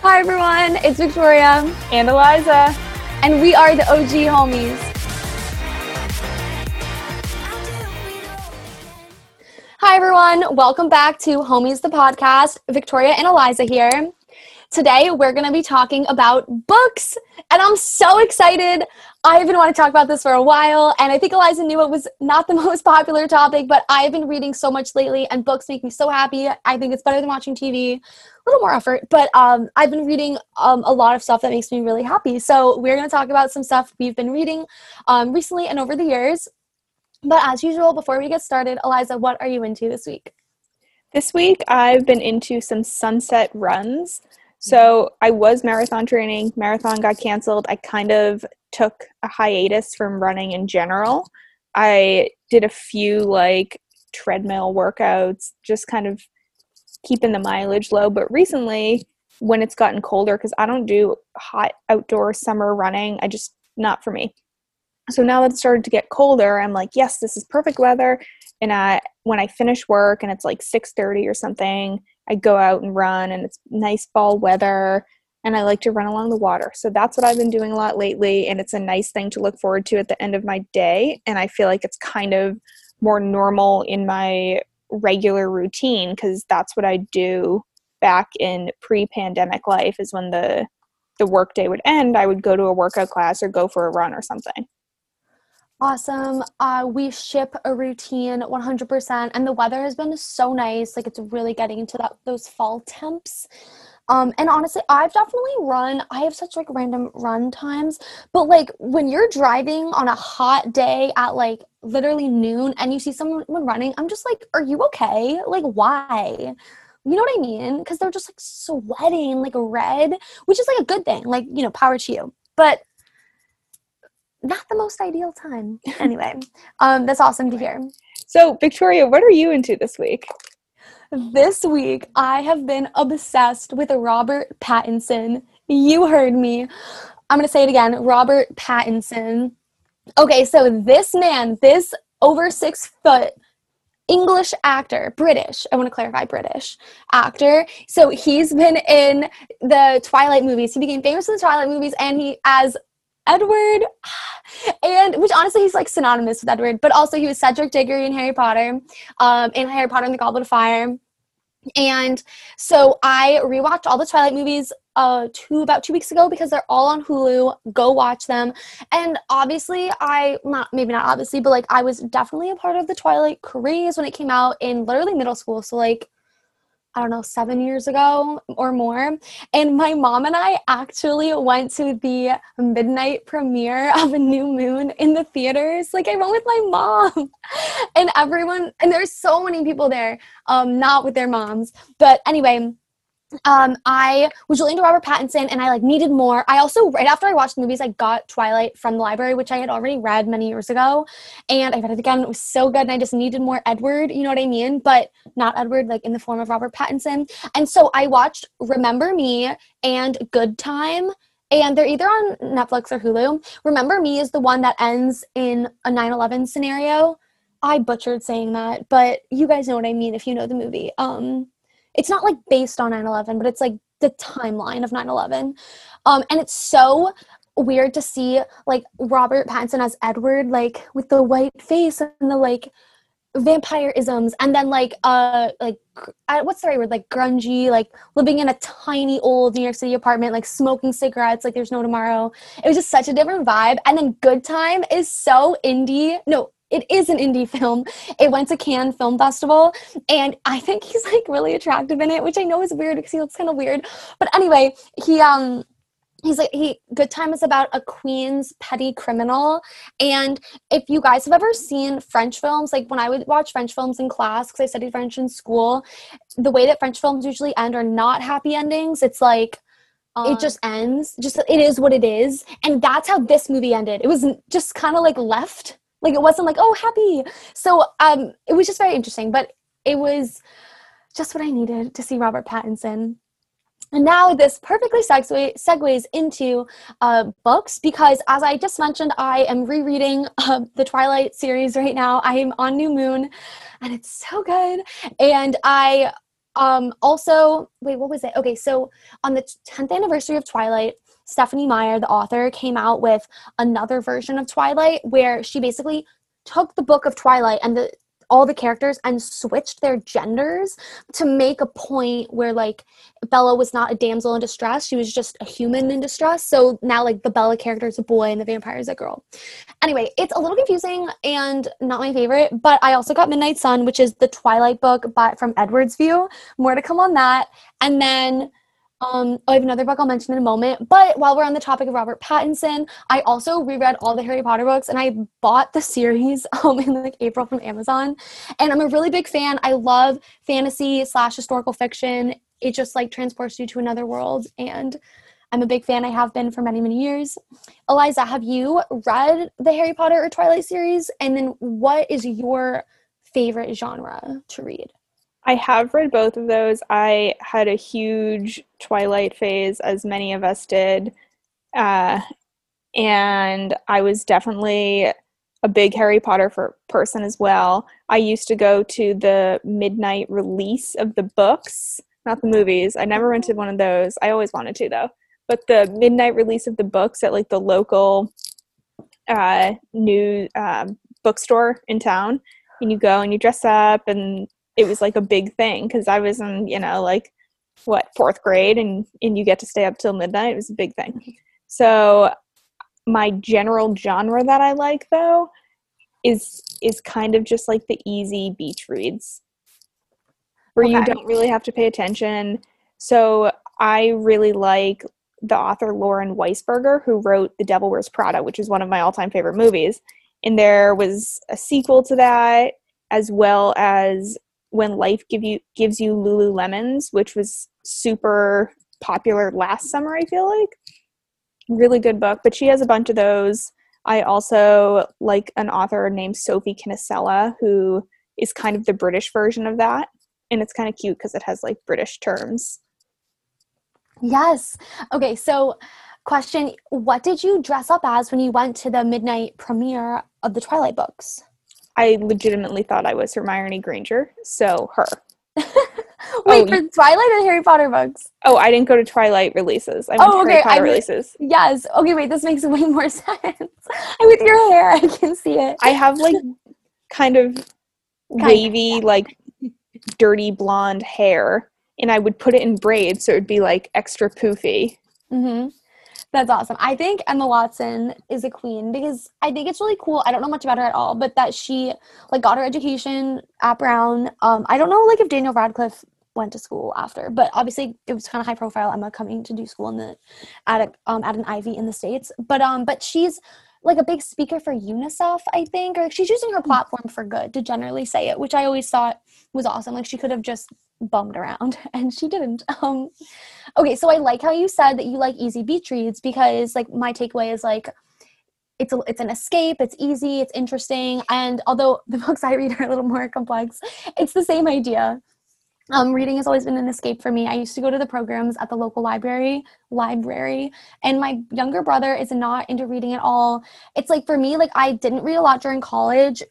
Hi everyone, it's Victoria and Eliza, and we are the OG homies. Hi everyone, welcome back to Homies the podcast. Victoria and Eliza here. Today we're going to be talking about books, and I'm so excited. I've been wanting to talk about this for a while, and I think Eliza knew it was not the most popular topic, but I've been reading so much lately, and books make me so happy. I think it's better than watching TV. A little more effort, but um, I've been reading um, a lot of stuff that makes me really happy. So we're going to talk about some stuff we've been reading um, recently and over the years. But as usual, before we get started, Eliza, what are you into this week? This week, I've been into some sunset runs. So I was marathon training, marathon got canceled. I kind of took a hiatus from running in general. I did a few like treadmill workouts, just kind of keeping the mileage low. But recently, when it's gotten colder, because I don't do hot outdoor summer running, I just not for me. So now that it started to get colder, I'm like, yes, this is perfect weather. And I, when I finish work and it's like 6:30 or something, I go out and run and it's nice fall weather and I like to run along the water. So that's what I've been doing a lot lately and it's a nice thing to look forward to at the end of my day and I feel like it's kind of more normal in my regular routine cuz that's what I do back in pre-pandemic life is when the the workday would end, I would go to a workout class or go for a run or something. Awesome. Uh, we ship a routine 100%, and the weather has been so nice. Like it's really getting into that those fall temps. Um, and honestly, I've definitely run. I have such like random run times, but like when you're driving on a hot day at like literally noon and you see someone running, I'm just like, are you okay? Like, why? You know what I mean? Because they're just like sweating like red, which is like a good thing. Like, you know, power to you. But not the most ideal time. Anyway, um, that's awesome to hear. So, Victoria, what are you into this week? This week, I have been obsessed with Robert Pattinson. You heard me. I'm going to say it again Robert Pattinson. Okay, so this man, this over six foot English actor, British, I want to clarify British actor. So he's been in the Twilight movies. He became famous in the Twilight movies and he as Edward, and which honestly he's like synonymous with Edward, but also he was Cedric Diggory in Harry Potter, um, in Harry Potter and the Goblet of Fire. And so I rewatched all the Twilight movies uh two about two weeks ago because they're all on Hulu. Go watch them. And obviously I not maybe not obviously, but like I was definitely a part of the Twilight craze when it came out in literally middle school. So like I don't know, seven years ago or more. And my mom and I actually went to the midnight premiere of A New Moon in the theaters. Like, I went with my mom and everyone, and there's so many people there, um, not with their moms. But anyway, um, I was really into Robert Pattinson and I like needed more. I also, right after I watched the movies, I got Twilight from the library, which I had already read many years ago. And I read it again. It was so good. And I just needed more Edward, you know what I mean? But not Edward, like in the form of Robert Pattinson. And so I watched Remember Me and Good Time. And they're either on Netflix or Hulu. Remember Me is the one that ends in a 9 11 scenario. I butchered saying that, but you guys know what I mean if you know the movie. Um, it's not like based on 9-11 but it's like the timeline of 9-11 um, and it's so weird to see like robert pattinson as edward like with the white face and the like vampire isms and then like uh like what's the right word? Like grungy like living in a tiny old new york city apartment like smoking cigarettes like there's no tomorrow. It was just such a different vibe. And then good time is so indie no it is an indie film. It went to Cannes Film Festival, and I think he's like really attractive in it, which I know is weird because he looks kind of weird. But anyway, he um he's like he good time is about a queen's petty criminal and if you guys have ever seen french films like when i would watch french films in class because i studied french in school the way that french films usually end are not happy endings it's like it uh. just ends just it is what it is and that's how this movie ended it was just kind of like left like it wasn't like, oh, happy. So um, it was just very interesting, but it was just what I needed to see Robert Pattinson. And now this perfectly segue, segues into uh, books because, as I just mentioned, I am rereading uh, the Twilight series right now. I am on New Moon, and it's so good. And I Um, also, wait, what was it? Okay, so on the 10th anniversary of Twilight, Stephenie Meyer, the author, came out with another version of Twilight where she basically took the book of Twilight and the all the characters and switched their genders to make a point where like Bella was not a damsel in distress, she was just a human in distress. So now like the Bella character is a boy and the vampire is a girl. Anyway, it's a little confusing and not my favorite, but I also got Midnight Sun, which is the Twilight book but from Edward's view. More to come on that. And then um, I have another book I'll mention in a moment. But while we're on the topic of Robert Pattinson, I also reread all the Harry Potter books and I bought the series um, in like April from Amazon. And I'm a really big fan. I love fantasy slash historical fiction. It just like transports you to another world. And I'm a big fan. I have been for many, many years. Eliza, have you read the Harry Potter or Twilight series? And then what is your favorite genre to read? I have read both of those. I had a huge Twilight phase, as many of us did. Uh, and I was definitely a big Harry Potter for, person as well. I used to go to the midnight release of the books, not the movies. I never rented one of those. I always wanted to, though. But the midnight release of the books at like the local uh, new um, bookstore in town. And you go and you dress up and it was like a big thing because I was in, you know, like what fourth grade, and and you get to stay up till midnight. It was a big thing. So my general genre that I like though is is kind of just like the easy beach reads where okay. you don't really have to pay attention. So I really like the author Lauren Weisberger who wrote The Devil Wears Prada, which is one of my all-time favorite movies. And there was a sequel to that as well as when life give you gives you lululemons which was super popular last summer i feel like. Really good book but she has a bunch of those. I also like an author named sophie kinsella who is kind of the british version of that and it's kind of cute because it has like british terms. Yes. Okay so question what did you dress up as when you went to the midnight premiere of the twilight books I legitimately thought I was Hermione Granger, so her. Wait, oh, for Twilight and Harry Potter books? Oh, I didn't go to Twilight releases. I went oh, to okay. Harry Potter I releases. Yes. Okay, wait, this makes way more sense. With your hair, I can see it. I have like kind of kind wavy, of, yeah. like dirty blonde hair, and I would put it in braids so it would be like extra poofy. Mm-hmm. That's awesome. I think Emma Watson is a queen because I think it's really cool. I don't know much about her at all, but that she like got her education at Brown. Um, I don't know like if Daniel Radcliffe went to school after, but obviously it was kind of high profile. Emma coming to do school in the at a, um at an Ivy in the states, but um but she's like a big speaker for UNICEF, I think, or she's using her platform for good to generally say it, which I always thought was awesome. Like she could have just bummed around and she didn't um okay so i like how you said that you like easy beach reads because like my takeaway is like it's a, it's an escape it's easy it's interesting and although the books i read are a little more complex it's the same idea um, reading has always been an escape for me. I used to go to the programs at the local library, library, and my younger brother is not into reading at all. It's like for me, like I didn't read a lot during college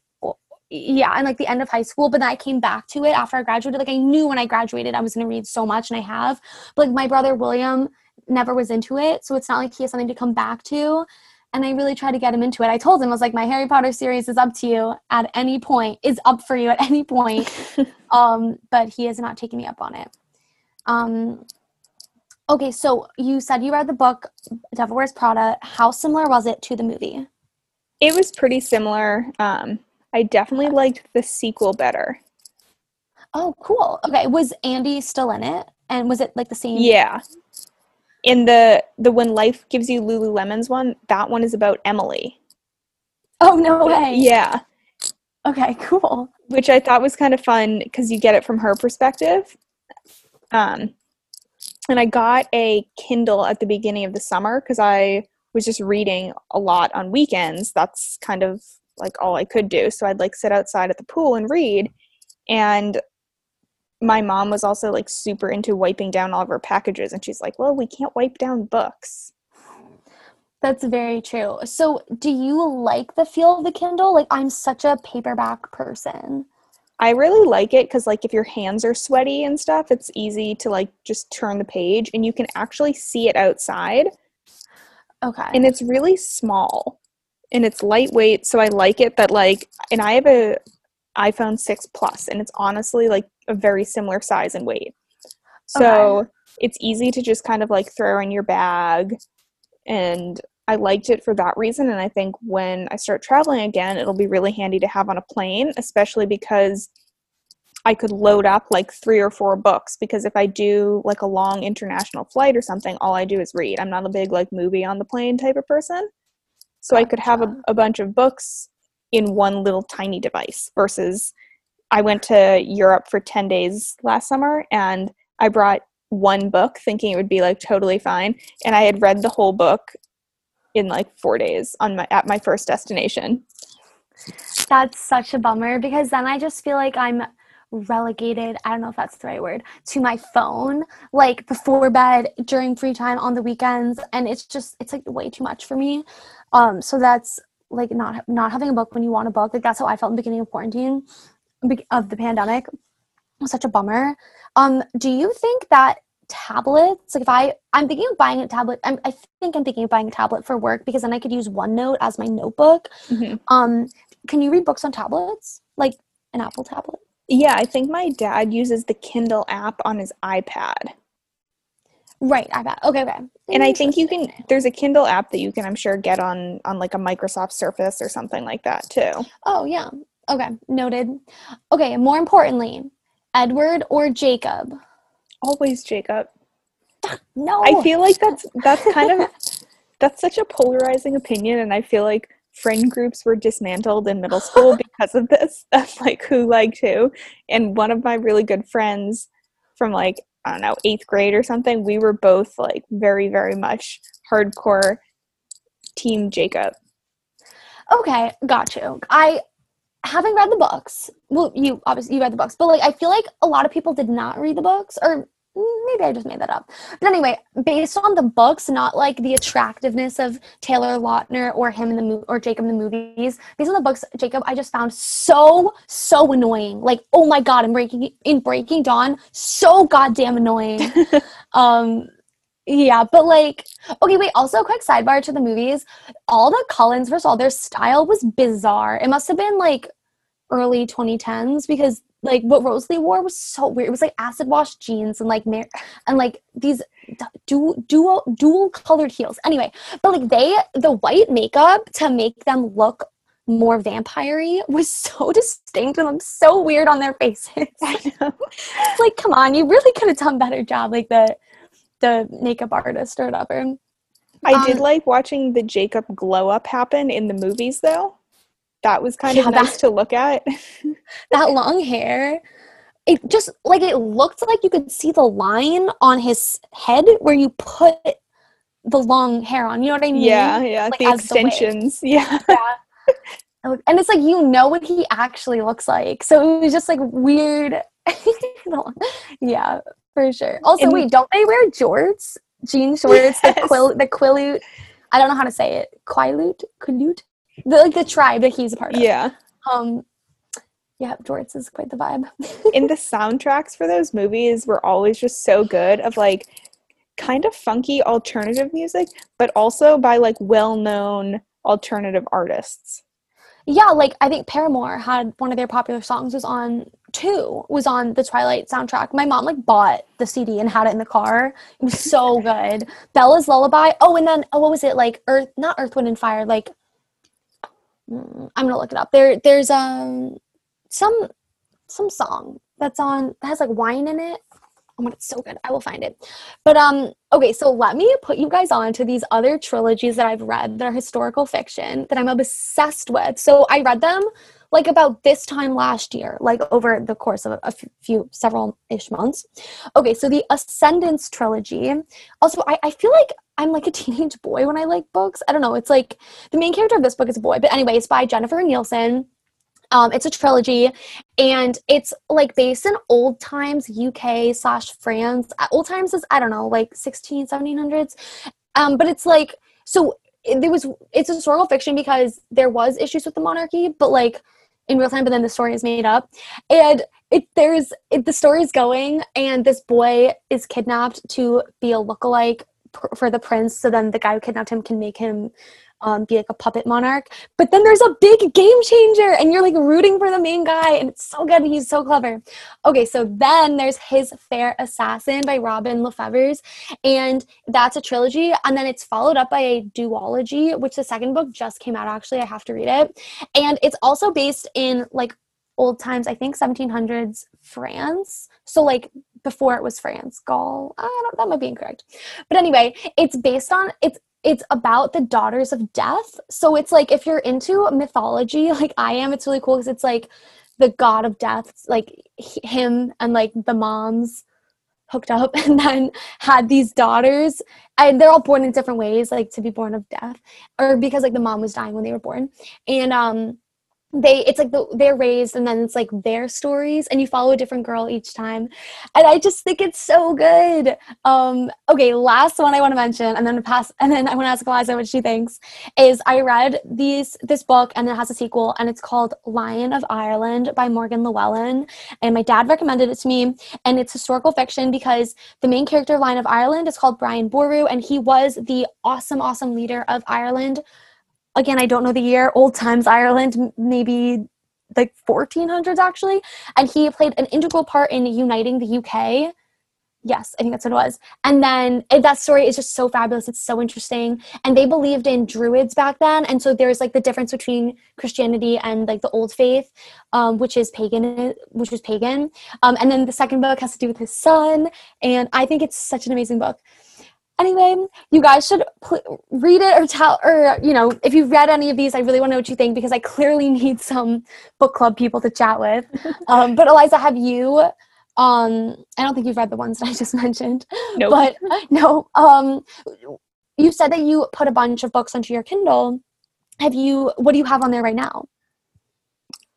yeah, and like the end of high school, but then I came back to it after I graduated. Like I knew when I graduated I was gonna read so much and I have. But like my brother William never was into it, so it's not like he has something to come back to. And I really tried to get him into it. I told him I was like, my Harry Potter series is up to you at any point, is up for you at any point. um, but he has not taken me up on it. Um okay, so you said you read the book Devil Wears Prada. How similar was it to the movie? It was pretty similar. Um I definitely liked the sequel better. Oh, cool. Okay, was Andy still in it? And was it like the same? Yeah. In the the when life gives you Lululemons one, that one is about Emily. Oh no way. Yeah. Okay, cool. Which I thought was kind of fun because you get it from her perspective. Um, and I got a Kindle at the beginning of the summer because I was just reading a lot on weekends. That's kind of like all I could do. So I'd like sit outside at the pool and read. And my mom was also like super into wiping down all of her packages and she's like, "Well, we can't wipe down books." That's very true. So, do you like the feel of the Kindle? Like I'm such a paperback person. I really like it because, like, if your hands are sweaty and stuff, it's easy to like just turn the page and you can actually see it outside. Okay. And it's really small and it's lightweight. So I like it that, like, and I have a iPhone 6 Plus and it's honestly like a very similar size and weight. So Okay. it's easy to just kind of like throw in your bag. And I liked it for that reason. And I think when I start traveling again, it'll be really handy to have on a plane, especially because I could load up like three or four books. Because if I do like a long international flight or something, all I do is read. I'm not a big like movie on the plane type of person. So I could have a, a bunch of books in one little tiny device versus I went to Europe for 10 days last summer and I brought one book thinking it would be like totally fine and I had read the whole book in like 4 days on my at my first destination. That's such a bummer because then I just feel like I'm relegated. I don't know if that's the right word to my phone, like before bed, during free time, on the weekends, and it's just it's like way too much for me. Um, so that's like not not having a book when you want a book. Like that's how I felt in the beginning of quarantine, of the pandemic. Was such a bummer. Um, do you think that tablets like if i i'm thinking of buying a tablet I'm, i think i'm thinking of buying a tablet for work because then i could use onenote as my notebook Mhm. um, can you read books on tablets? Like an Apple tablet? Yeah, I think my dad uses the Kindle app on his iPad. Right, iPad. Okay, okay. And I think you can there's a Kindle app that you can I'm sure get on on like a Microsoft Surface or something like that too. Oh, yeah. Okay, noted. Okay, more importantly, Edward or Jacob? Always Jacob. No. I feel like that's that's kind of that's such a polarizing opinion and I feel like friend groups were dismantled in middle school because of this of like who liked who and one of my really good friends from like I don't know 8th grade or something we were both like very very much hardcore team Jacob Okay, got you. I having read the books. Well, you obviously you read the books, but like I feel like a lot of people did not read the books, or maybe I just made that up. But anyway, based on the books, not like the attractiveness of Taylor Lautner or him in the movie or Jacob in the movies. Based on the books, Jacob, I just found so so annoying. Like, oh my god, in Breaking in Breaking Dawn, so goddamn annoying. um. Yeah, but like, okay, wait. Also, a quick sidebar to the movies all the Cullens, first of all, their style was bizarre. It must have been like early 2010s because like what Rosalie wore was so weird. It was like acid wash jeans and like mar- and like these d- dual dual colored heels. Anyway, but like they the white makeup to make them look more vampire-y was so distinct and looked so weird on their faces. I know It's like, come on, you really could have done a better job, like the the makeup artist or whatever. I did Um, like watching the Jacob glow up happen in the movies though. That was kind Yeah, of that- nice to look at. that long hair it just like it looked like you could see the line on his head where you put the long hair on you know what i mean? Yeah, yeah, Like, the as the extensions. yeah. and it's like you know what he actually looks like. So it was just like weird. Yeah for sure. Also And- wait don't they wear jorts? Jean shorts the quill the quilute i don't know how to say it. Quilute quilute the like the tribe that he's a part of Yeah. um yeah jorts is quite the vibe And the soundtracks for those movies were always just so good of like kind of funky alternative music, but also by like well-known alternative artists. Yeah, like I think Paramore had one of their popular songs was on two was on the Twilight soundtrack. My mom like bought the CD and had it in the car. It was so good. Bella's Lullaby. Oh, and then oh, what was it like? Earth, not Earth, Wind and Fire. Like I'm gonna look it up. There, there's um some some song that's on that has like wine in it. Oh my, it's so good. I will find it. But um, okay, so let me put you guys on to these other trilogies that I've read that are historical fiction that I'm obsessed with. So I read them like about this time last year, like over the course of a, few, several ish months. Okay, so the Ascendance trilogy. Also, I, I feel like I'm like a teenage boy when I like books. I don't know. It's like the main character of this book is a boy, but anyway, it's by Jennifer Nielsen. Um, it's a trilogy, and it's like based in old times UK slash France. Uh, Old times is I don't know, like 16, 1700s. Um, but it's like so there was it's a historical fiction because there was issues with the monarchy, but like in real time, but then the story is made up. And it there's it, the story is going, and this boy is kidnapped to be a lookalike for the prince. So then the guy who kidnapped him can make him um, be like a puppet monarch. But then there's a big game changer, and you're like rooting for the main guy, and it's so good. And he's so clever. Okay, so then there's His Fair Assassin by Robin LaFevers, and that's a trilogy. And then it's followed up by a duology, which the second book just came out. Actually, I have to read it, and it's also based in like old times. I think 1700s France. So like before it was France, Gaul. I don't. That might be incorrect. But anyway, it's based on it's it's about the daughters of death. So it's like if you're into mythology like I am, it's really cool because it's like the god of death, like him and like the moms hooked up and then had these daughters and they're all born in different ways like to be born of death or because like the mom was dying when they were born and um they it's like the, they're raised and then it's like their stories and you follow a different girl each time. And i just think it's so good. Um okay last one i want to mention and then pass and then i want to ask eliza what she thinks is i read these this book and it has a sequel and it's called lion of ireland by morgan llywelyn and my dad recommended it to me and it's historical fiction because the main character of lion of ireland is called brian boru and he was the awesome awesome leader of ireland again, I don't know the year, old times Ireland, maybe like 1400s actually. And he played an integral part in uniting the UK. Yes, I think that's what it was. And then that story is just so fabulous. It's so interesting. And they believed in druids back then. And so there's like the difference between Christianity and like the old faith, um, which is pagan, which is pagan. Um, and then the second book has to do with his son. And I think it's such an amazing book anyway you guys should pl- read it or tell or you know if you've read any of these i really want to know what you think because i clearly need some book club people to chat with. Um, but eliza have you um i don't think you've read the ones that i just mentioned nope. but no um you said that you put a bunch of books onto your kindle. Have you what do you have on there right now?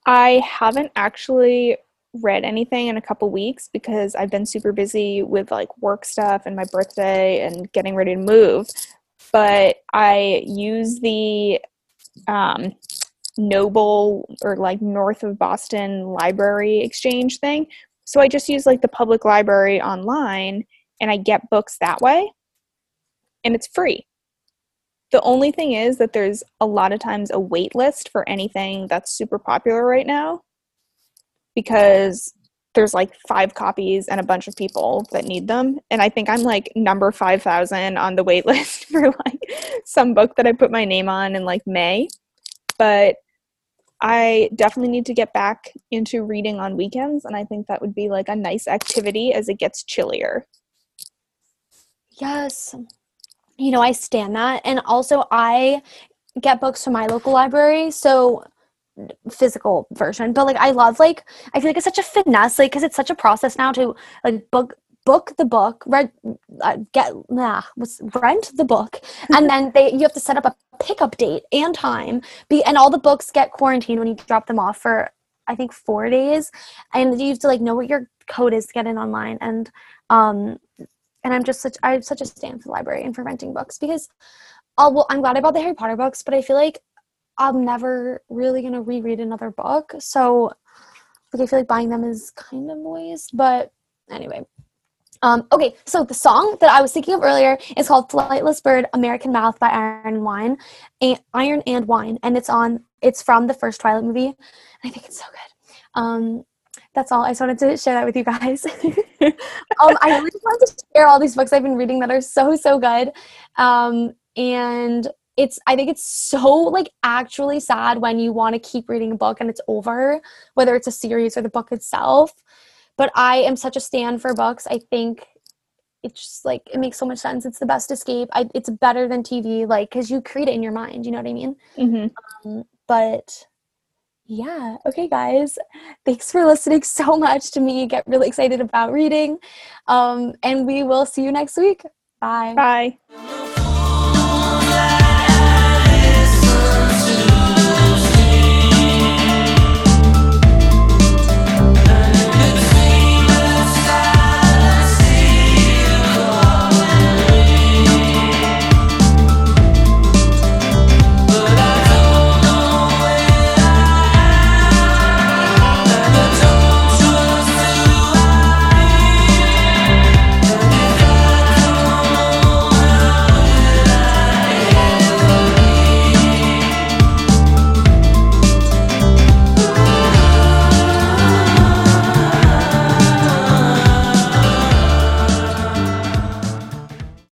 I haven't actually read anything in a couple weeks because I've been super busy with like work stuff and my birthday and getting ready to move. But I use the um, Noble or like north of Boston library exchange thing. So I just use like the public library online and I get books that way. And it's free. The only thing is that there's a lot of times a wait list for anything that's super popular right now because there's like five copies and a bunch of people that need them. And i think i'm like number 5000 on the wait list for like some book that i put my name on in like may. But i definitely need to get back into reading on weekends and i think that would be like a nice activity as it gets chillier. Yes. You know i stand that. And also i get books from my local library. So physical version but like i love like i feel like it's such a finesse like because it's such a process now to like book book the book read uh, get nah was rent the book and then they you have to set up a pickup date and time be and all the books get quarantined when you drop them off for i think four days and you have to like know what your code is to get in online and um and i'm just such i'm such a stand for the library and for renting books because oh well i'm glad i bought the harry potter books but i feel like I'm never really gonna reread another book. So like I feel like buying them is kind of waste. But anyway. Um, okay, so the song that I was thinking of earlier is called "Flightless Bird, American Mouth" by Iron and Wine, and Iron and Wine, and it's on. It's from the first Twilight movie, and I think it's so good. Um, that's all. I just wanted to share that with you guys. um, I really wanted to share all these books I've been reading that are so so good, um, and it's i think it's so like actually sad when you want to keep reading a book and it's over whether it's a series or the book itself. But i am such a stand for books. I think it's just like it makes so much sense. It's the best escape. I, it's better than tv like because you create it in your mind you know what i mean? Mm-hmm. um, but yeah okay guys. Thanks for listening so much to me get really excited about reading. Um, and we will see you next week. Bye. Bye